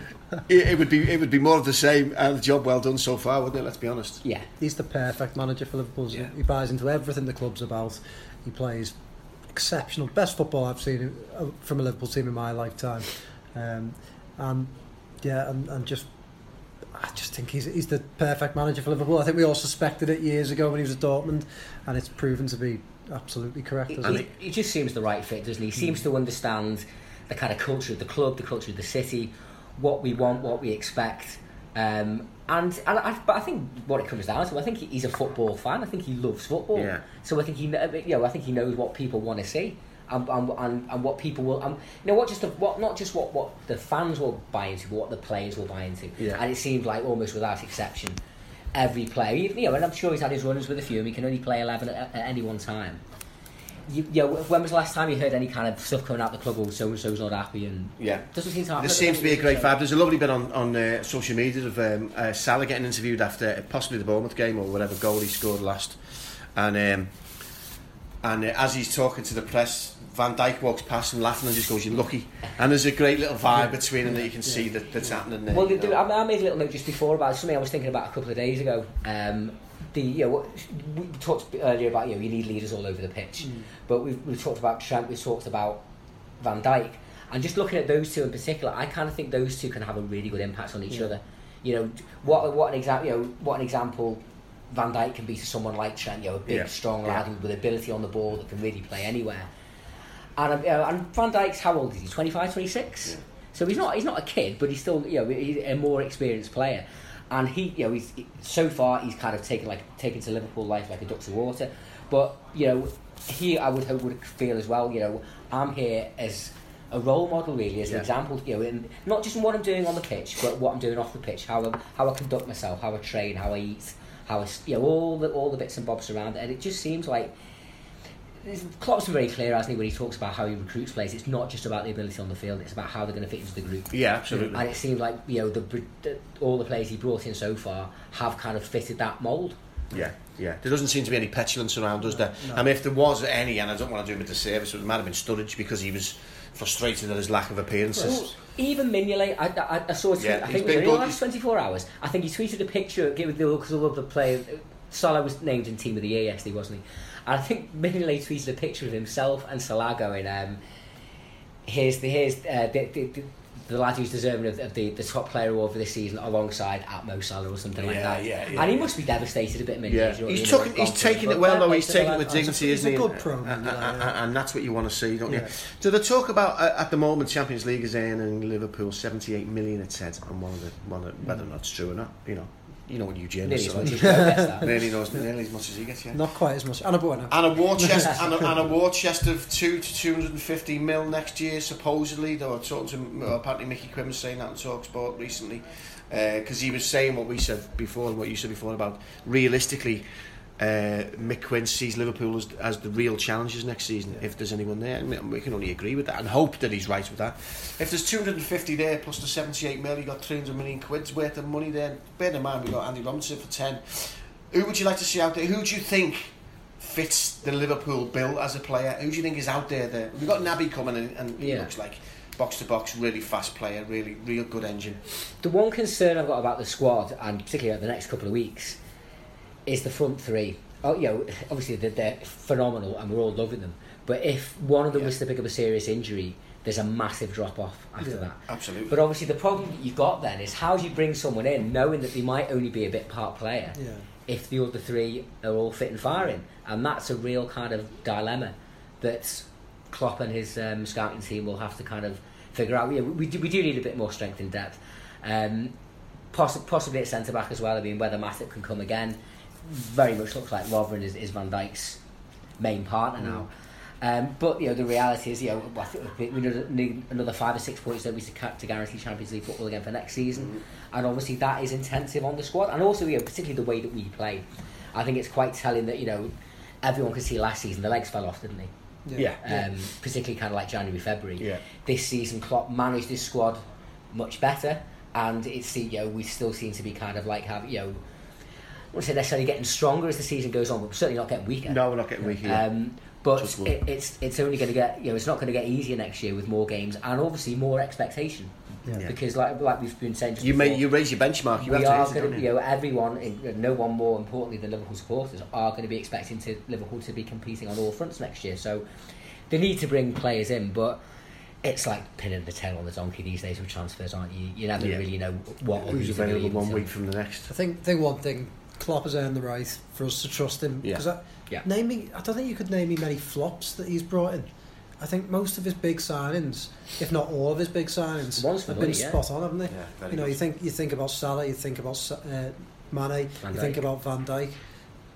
it, it would be it would be more of the same. And the job well done so far, wouldn't it? Let's be honest. Yeah, He's the perfect manager for Liverpool. Yeah. He buys into everything the club's about. He plays exceptional, best football I've seen uh, from a Liverpool team in my lifetime. Um, and yeah, and, and just I just think he's he's the perfect manager for Liverpool. I think we all suspected it years ago when he was at Dortmund, and it's proven to be absolutely correct. He, he, he just seems the right fit, doesn't he? He seems to understand the kind of culture of the club, the culture of the city, what we want, what we expect. Um, and and I, but I think what it comes down to, I think he's a football fan. I think he loves football. Yeah. So I think he, you know, I think he knows what people want to see. And, and, and, and what people will, um, you know, what just the, what not just what, what the fans will buy into, but what the players will buy into. Yeah. And it seemed like almost without exception, every player, you know, and I'm sure he's had his runs with a few, and he can only play eleven at, at any one time you, you know, when was the last time you heard any kind of stuff coming out the club? Oh, so and so's not happy, and Yeah. doesn't seem to happen. There seems to be a great vibe. There's a lovely bit on, on uh, social media of um, uh, Salah getting interviewed after possibly the Bournemouth game or whatever goal he scored last. And um, and uh, as he's talking to the press, Van Dijk walks past and laughing and just goes, "You're lucky." And there's a great little vibe between them that you can see that, that's happening there. Well, you know. I I made a little note just before about something I was thinking about a couple of days ago. Um, the you know, what- we talked earlier about you know you need leaders all over the pitch, but we've, we've talked about Trent, we've talked about Van Dijk, and just looking at those two in particular, I kind of think those two can have a really good impact on each Yeah. other. You know, what what an example, you know, what an example Van Dijk can be to someone like Trent, you know, a big, Yeah. strong Yeah. lad with ability on the ball that can really play anywhere. And, um, you know, and Van Dijk's how old is he? 25, 26? Yeah. So he's not he's not a kid, but he's still you know he's a more experienced player. And he you know he's so far he's kind of taken like taken to Liverpool life like a duck to water. But you know he I would hope would feel as well. You know I'm here as a role model really as an example. You know in, not just in what I'm doing on the pitch, but what I'm doing off the pitch. How I, how I conduct myself, how I train, how I eat, how I you know all the all the bits and bobs around it. And it just seems like Klopp's very clear, hasn't he, when he talks about how he recruits players. It's not just about the ability on the field; it's about how they're going to fit into the group. yeah, absolutely. And it seems like you know the, the all the players he brought in so far have kind of fitted that mould. Yeah, yeah. There doesn't seem to be any petulance around, does there? No. I mean, if there was any, and I don't want to do him a disservice, it might have been Sturridge because he was frustrated at his lack of appearances. Even Mignolet, I, I, I saw a tweet, Yeah, I think it was been in the last 24 hours. I think he tweeted a picture, because all of the players. Salah was named in Team of the Year yesterday, wasn't he? And I think Mignolet tweeted a picture of himself and Salah going, um, here's the here's uh, the, the, the, the lad who's deserving of, of the, the top player award for this season alongside at Mo Salah or something like that. yeah, yeah, and he yeah. must be devastated a bit, Mignolet. Yeah, you know what I he's, mean? took, What he's gone through. taking it well though. He's taking it with dignity, isn't a he? good pro, and, and- that's what you want to see, don't you? Do they talk about uh, at the moment Champions League is in and Liverpool seventy-eight million? It said on one of the one of, whether or not it's true or not, you know. You know what Eugene Nearly as much like, as Joe gets that. nearly knows nearly as much as he gets. Yeah. Not quite as much. And a Bueno. And a war chest and a, and a war chest of two to two hundred and fifty mil next year, supposedly. Though I talking to apparently Mickey Quinn was saying that on Talksport recently, uh, because he was saying what we said before and what you said before about realistically. Uh, Mick Quinn sees Liverpool as, as the real challenges next season. If there's anyone there, mean, we can only agree with that and hope that he's right with that. If there's 250 there plus the 78 mil, you got 300 million quid's worth of money there. Bear in mind we got Andy Robertson for 10. Who would you like to see out there? Who do you think fits the Liverpool bill as a player? Who do you think is out there? There we've got Naby coming in, and he Yeah. looks like box to box, really fast player, really real good engine. The one concern I've got about the squad, and particularly over the next couple of weeks, is the front three. Oh, you know, obviously they're, they're phenomenal, and we're all loving them. But if one of them Yeah. was to pick up a serious injury, there's a massive drop off after Yeah. that. Absolutely. But obviously, the problem that you've got then is how do you bring someone in knowing that they might only be a bit part player Yeah. if the other three are all fit and firing? And that's a real kind of dilemma that Klopp and his um, scouting team will have to kind of figure out. Yeah, we do, we do need a bit more strength in depth. Um, poss- possibly at centre back as well. I mean, whether Matip can come again, very much looks like Lovren is, is Van Dijk's main partner now. Um, but you know the reality is, you know, I think we we need- need another five or six points don't we to, to guarantee Champions League football again for next season, and obviously that is intensive on the squad, and also you know particularly the way that we play. I think it's quite telling that you know everyone could see last season the legs fell off, didn't they? Yeah. Um, particularly kind of like January, February. Yeah. This season, Klopp managed his squad much better, and it's you know we still seem to be kind of like have you know. I wouldn't say necessarily getting stronger as the season goes on, but we're certainly not getting weaker. No, we're not getting weaker. here. Um, but it, it's it's only going to get you know it's not going to get easier next year with more games and obviously more expectation Yeah. Yeah. because like like we've been saying just you before, may you raise your benchmark. You we have are to, going don't to you? you know everyone no one more importantly than Liverpool supporters are going to be expecting to Liverpool to be competing on all fronts next year so they need to bring players in but it's like pinning the tail on the donkey these days with transfers aren't you you never Yeah. really know what Who's available one week from the next? I think, think one thing, Klopp has earned the right for us to trust him. Yeah. Because I, Yeah. name me, I don't think you could name me many flops that he's brought in. I think most of his big signings, if not all of his big signings, One's have been money, yeah. spot on, haven't they? Yeah, you know, good. you think you think about Salah, you think about uh, Mane, Van you think about Van Dijk,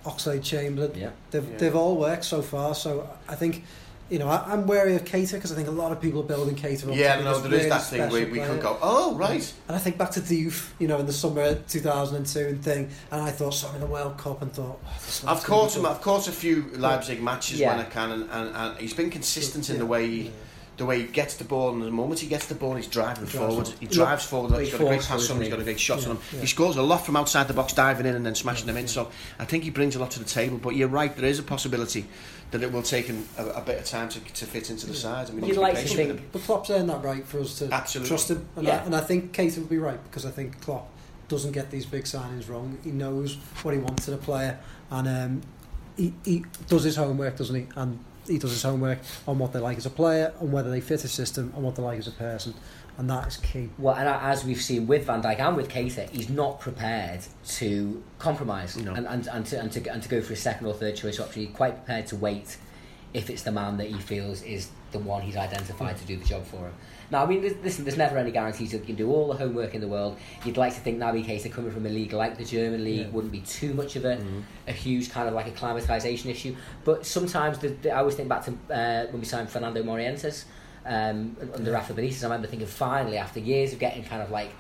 Oxlade Chamberlain. yeah They've Yeah. they've all worked so far. So I think. You know, I, I'm wary of Keita because I think a lot of people are building Keita up. Yeah, to be no, this there is really that thing where special we could go, oh, right. And I think back to the youth, you know, in the summer 2002 and thing, and I thought something in the World Cup and thought, oh, I've caught him. be I've caught a few Leipzig matches Yeah. when I can, and, and, and he's been consistent in the way he, Yeah. the way he gets the ball. And the moment he gets the ball, he's driving He forward. forward. He drives forward. Well, He's he got a great forwards pass on. forward, He's got a great shot Yeah, on him. yeah. He scores a lot from outside the box, diving in and then smashing them in. So I think he brings a lot to the table. But you're right. There is a possibility that it will take him a, a bit of time to, to fit into the side. I mean, You'd like to think- him. But Klopp's earned that right for us to Absolutely. trust him, and, Yeah. I, and I think Keita would be right because I think Klopp doesn't get these big signings wrong. He knows what he wants in a player, and um, he, he does his homework, doesn't he? And he does his homework on what they like as a player, and whether they fit his system, and what they like as a person, and that is key. Well, and as we've seen with Van Dijk and with Keita, he's not prepared to compromise No. and, and, and, to, and, to, and to go for a second or third choice option. He's quite prepared to wait if it's the man that he feels is the one he's identified to do the job for him. Now, I mean, there's- listen, there's never any guarantees that you can do all the homework in the world. You'd like to think Naby Keita coming from a league like the German league Yeah. wouldn't be too much of a, Mm-hmm. a huge kind of like a acclimatisation issue. But sometimes, the, the, I always think back to uh, when we signed Fernando Morientes um, under Rafa Benitez. I remember thinking, finally, after years of getting kind of like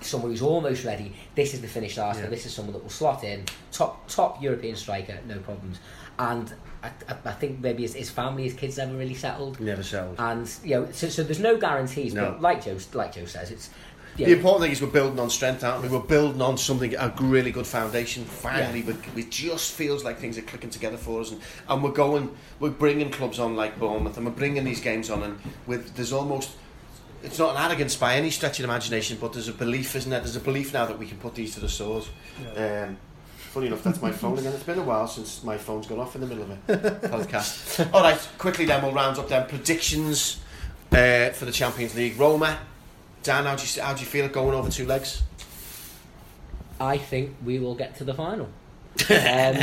someone who's almost ready, this is the finished Arsenal. Yeah. This is someone that will slot in, top top European striker, no problems. And I, I, I think maybe his, his family, his kids never really settled. Never settled. And you know, so, so there's no guarantees. No. But like Joe, like Joe says, it's you The important thing is we're building on strength, aren't we? We're building on something, a really good foundation. Finally, Yeah. we it just feels like things are clicking together for us, and, and we're going, we're bringing clubs on like Bournemouth, and we're bringing these games on, and with there's almost, it's not an arrogance by any stretch of the imagination, but there's a belief, isn't there? There's a belief now that we can put these to the sword. Um, funny enough, that's my phone again. It's been a while since my phone's gone off in the middle of a podcast. All right, quickly then we'll round up then predictions uh, for the Champions League. Roma. Dan, how do you how do you feel it going over two legs? I think we will get to the final. um,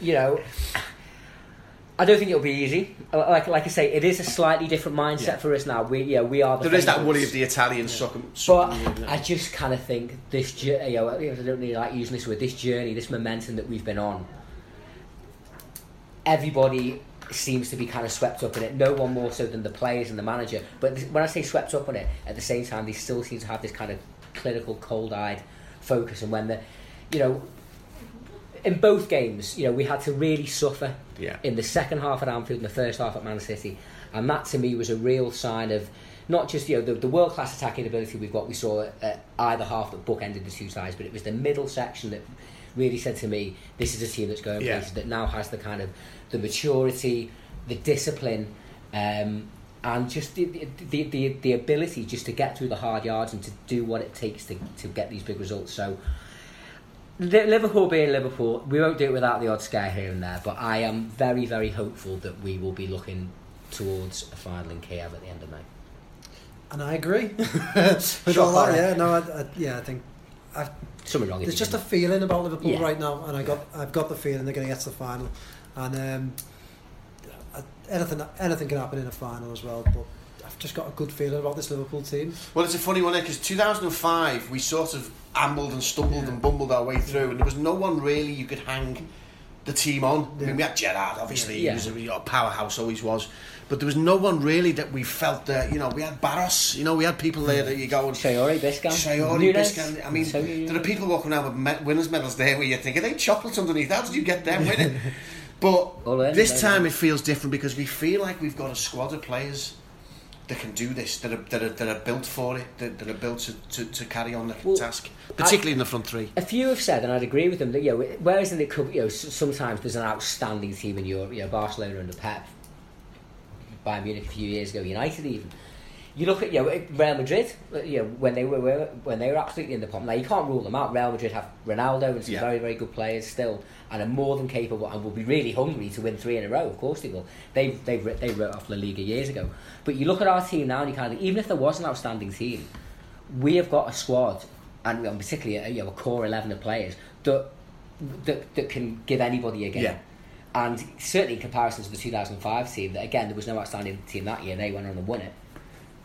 you know, I don't think it'll be easy. Like like I say, it is a slightly different mindset Yeah. for us now. We yeah we are. The There is that worry of the Italians soccer But I just kind of think this, you know, I don't really like using this word, this journey, this momentum that we've been on. Everybody seems to be kind of swept up in it. No one more so than the players and the manager. But when I say swept up in it, at the same time, they still seem to have this kind of clinical, cold-eyed focus. And when the, you know, in both games, you know, we had to really suffer Yeah. in the second half at Anfield and the first half at Man City, and that to me was a real sign of not just you know the, the world class attacking ability we've got. We saw at either half that bookended the two sides, but it was the middle section that really said to me, "This is a team that's going Yeah. places that now has the kind of the maturity, the discipline." Um, and just the, the, the, the, ability just to get through the hard yards and to do what it takes to, to get these big results. So, Liverpool being Liverpool, we won't do it without the odd scare here and there, but I am very, very hopeful that we will be looking towards a final in Kiev at the end of May. And I agree. With all that, yeah, no, I, I, yeah, I think I, Something wrong. there's just a feeling about Liverpool Yeah. right now, and I got I've got the feeling they're going to get to the final, and um, anything anything can happen in a final as well. But I've just got a good feeling about this Liverpool team. Well, it's a funny one because 2005 we sort of ambled and stumbled Yeah. and bumbled our way through, and there was no one really you could hang the team on. I mean, we had Gerrard, obviously, Yeah. he was a you know, powerhouse, always was, but there was no one really that we felt that you know we had Baros, you know, we had people there that you go and. Sayori, Biscan, Sayori, Nunez, Biscan. I mean, Antonio there are people walking around with me- winners' medals there where you think, are they chocolates underneath? How did you get them winning? But this time it feels different because we feel like we've got a squad of players that can do this, that are, that are, that are built for it, that, that are built to, to, to carry on the Well, task, particularly in the front three. A few have said, and I'd agree with them, that you know, whereas in the cup, you know, sometimes there's an outstanding team in Europe, you know, Barcelona under Pep, Bayern Munich a few years ago, United even. You look at you know Real Madrid, uh, you know when they were when they were absolutely in the pop. Now you can't rule them out. Real Madrid have Ronaldo and some Yeah. very very good players still, and are more than capable and will be really hungry to win three in a row. Of course they will. They they they wrote off La Liga years ago. But you look at our team now, and you kind of even if there was an outstanding team, we have got a squad, and particularly a, you know, a core eleven of players that that, that can give anybody a game. Yeah. And certainly in comparison to the 2005 team, that again there was no outstanding team that year. They went on and won it.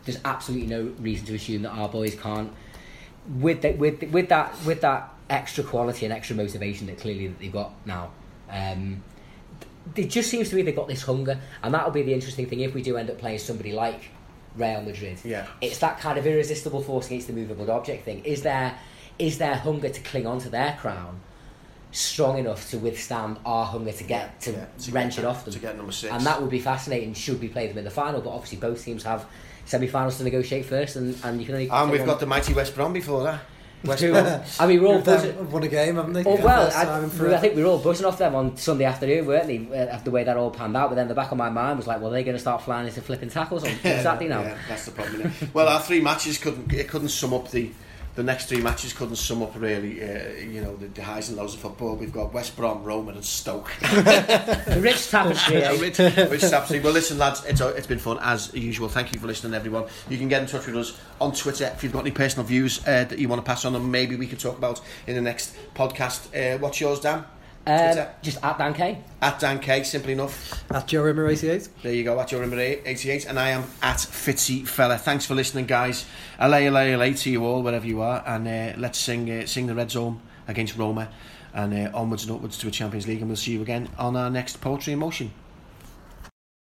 There's absolutely no reason to assume that our boys can't. With the, with with that with that extra quality and extra motivation that clearly that they've got now. Um, it just seems to me they've got this hunger, and that'll be the interesting thing if we do end up playing somebody like Real Madrid. Yeah. It's that kind of irresistible force against the movable object thing. Is there is their hunger to cling on to their crown strong enough to withstand our hunger to get to Yeah, to wrench get- it off them? to get number six. And that would be fascinating should we play them in the final, but obviously both teams have semi-finals to negotiate first, and, and you can only. And we've one- got the mighty West Brom before that. West Brom. I mean, we're all They've buzzing. won a game, haven't they? Oh well, first time in I. I think we were all buzzing off them on Sunday afternoon, weren't they? uh, After the way that all panned out, but then the back of my mind was like, well, they're going to start flying into flipping tackles on Saturday now. Yeah, that's the problem. isn't it? well, our three matches couldn't it couldn't sum up the the next three matches couldn't sum up really uh, you know the, the highs and lows of football. We've got West Brom, Roma, and Stoke. Rich tapestry. which, which is absolutely well. Listen, lads, it's it's been fun as usual. Thank you for listening, everyone. You can get in touch with us on Twitter if you've got any personal views uh, that you want to pass on, and maybe we can talk about in the next podcast. Uh, what's yours, Dan? Um, Twitter. just at Dan K. At Dan K, simply enough. At Joe Rimmer 88. There you go, at your number 88, and I am at Fitzy Fella. Thanks for listening, guys. Allez, Allez, Allez to you all, wherever you are, and uh, let's sing uh, sing the Red Zone against Roma, and uh, onwards and upwards to a Champions League, and we'll see you again on our next Poetry in Motion.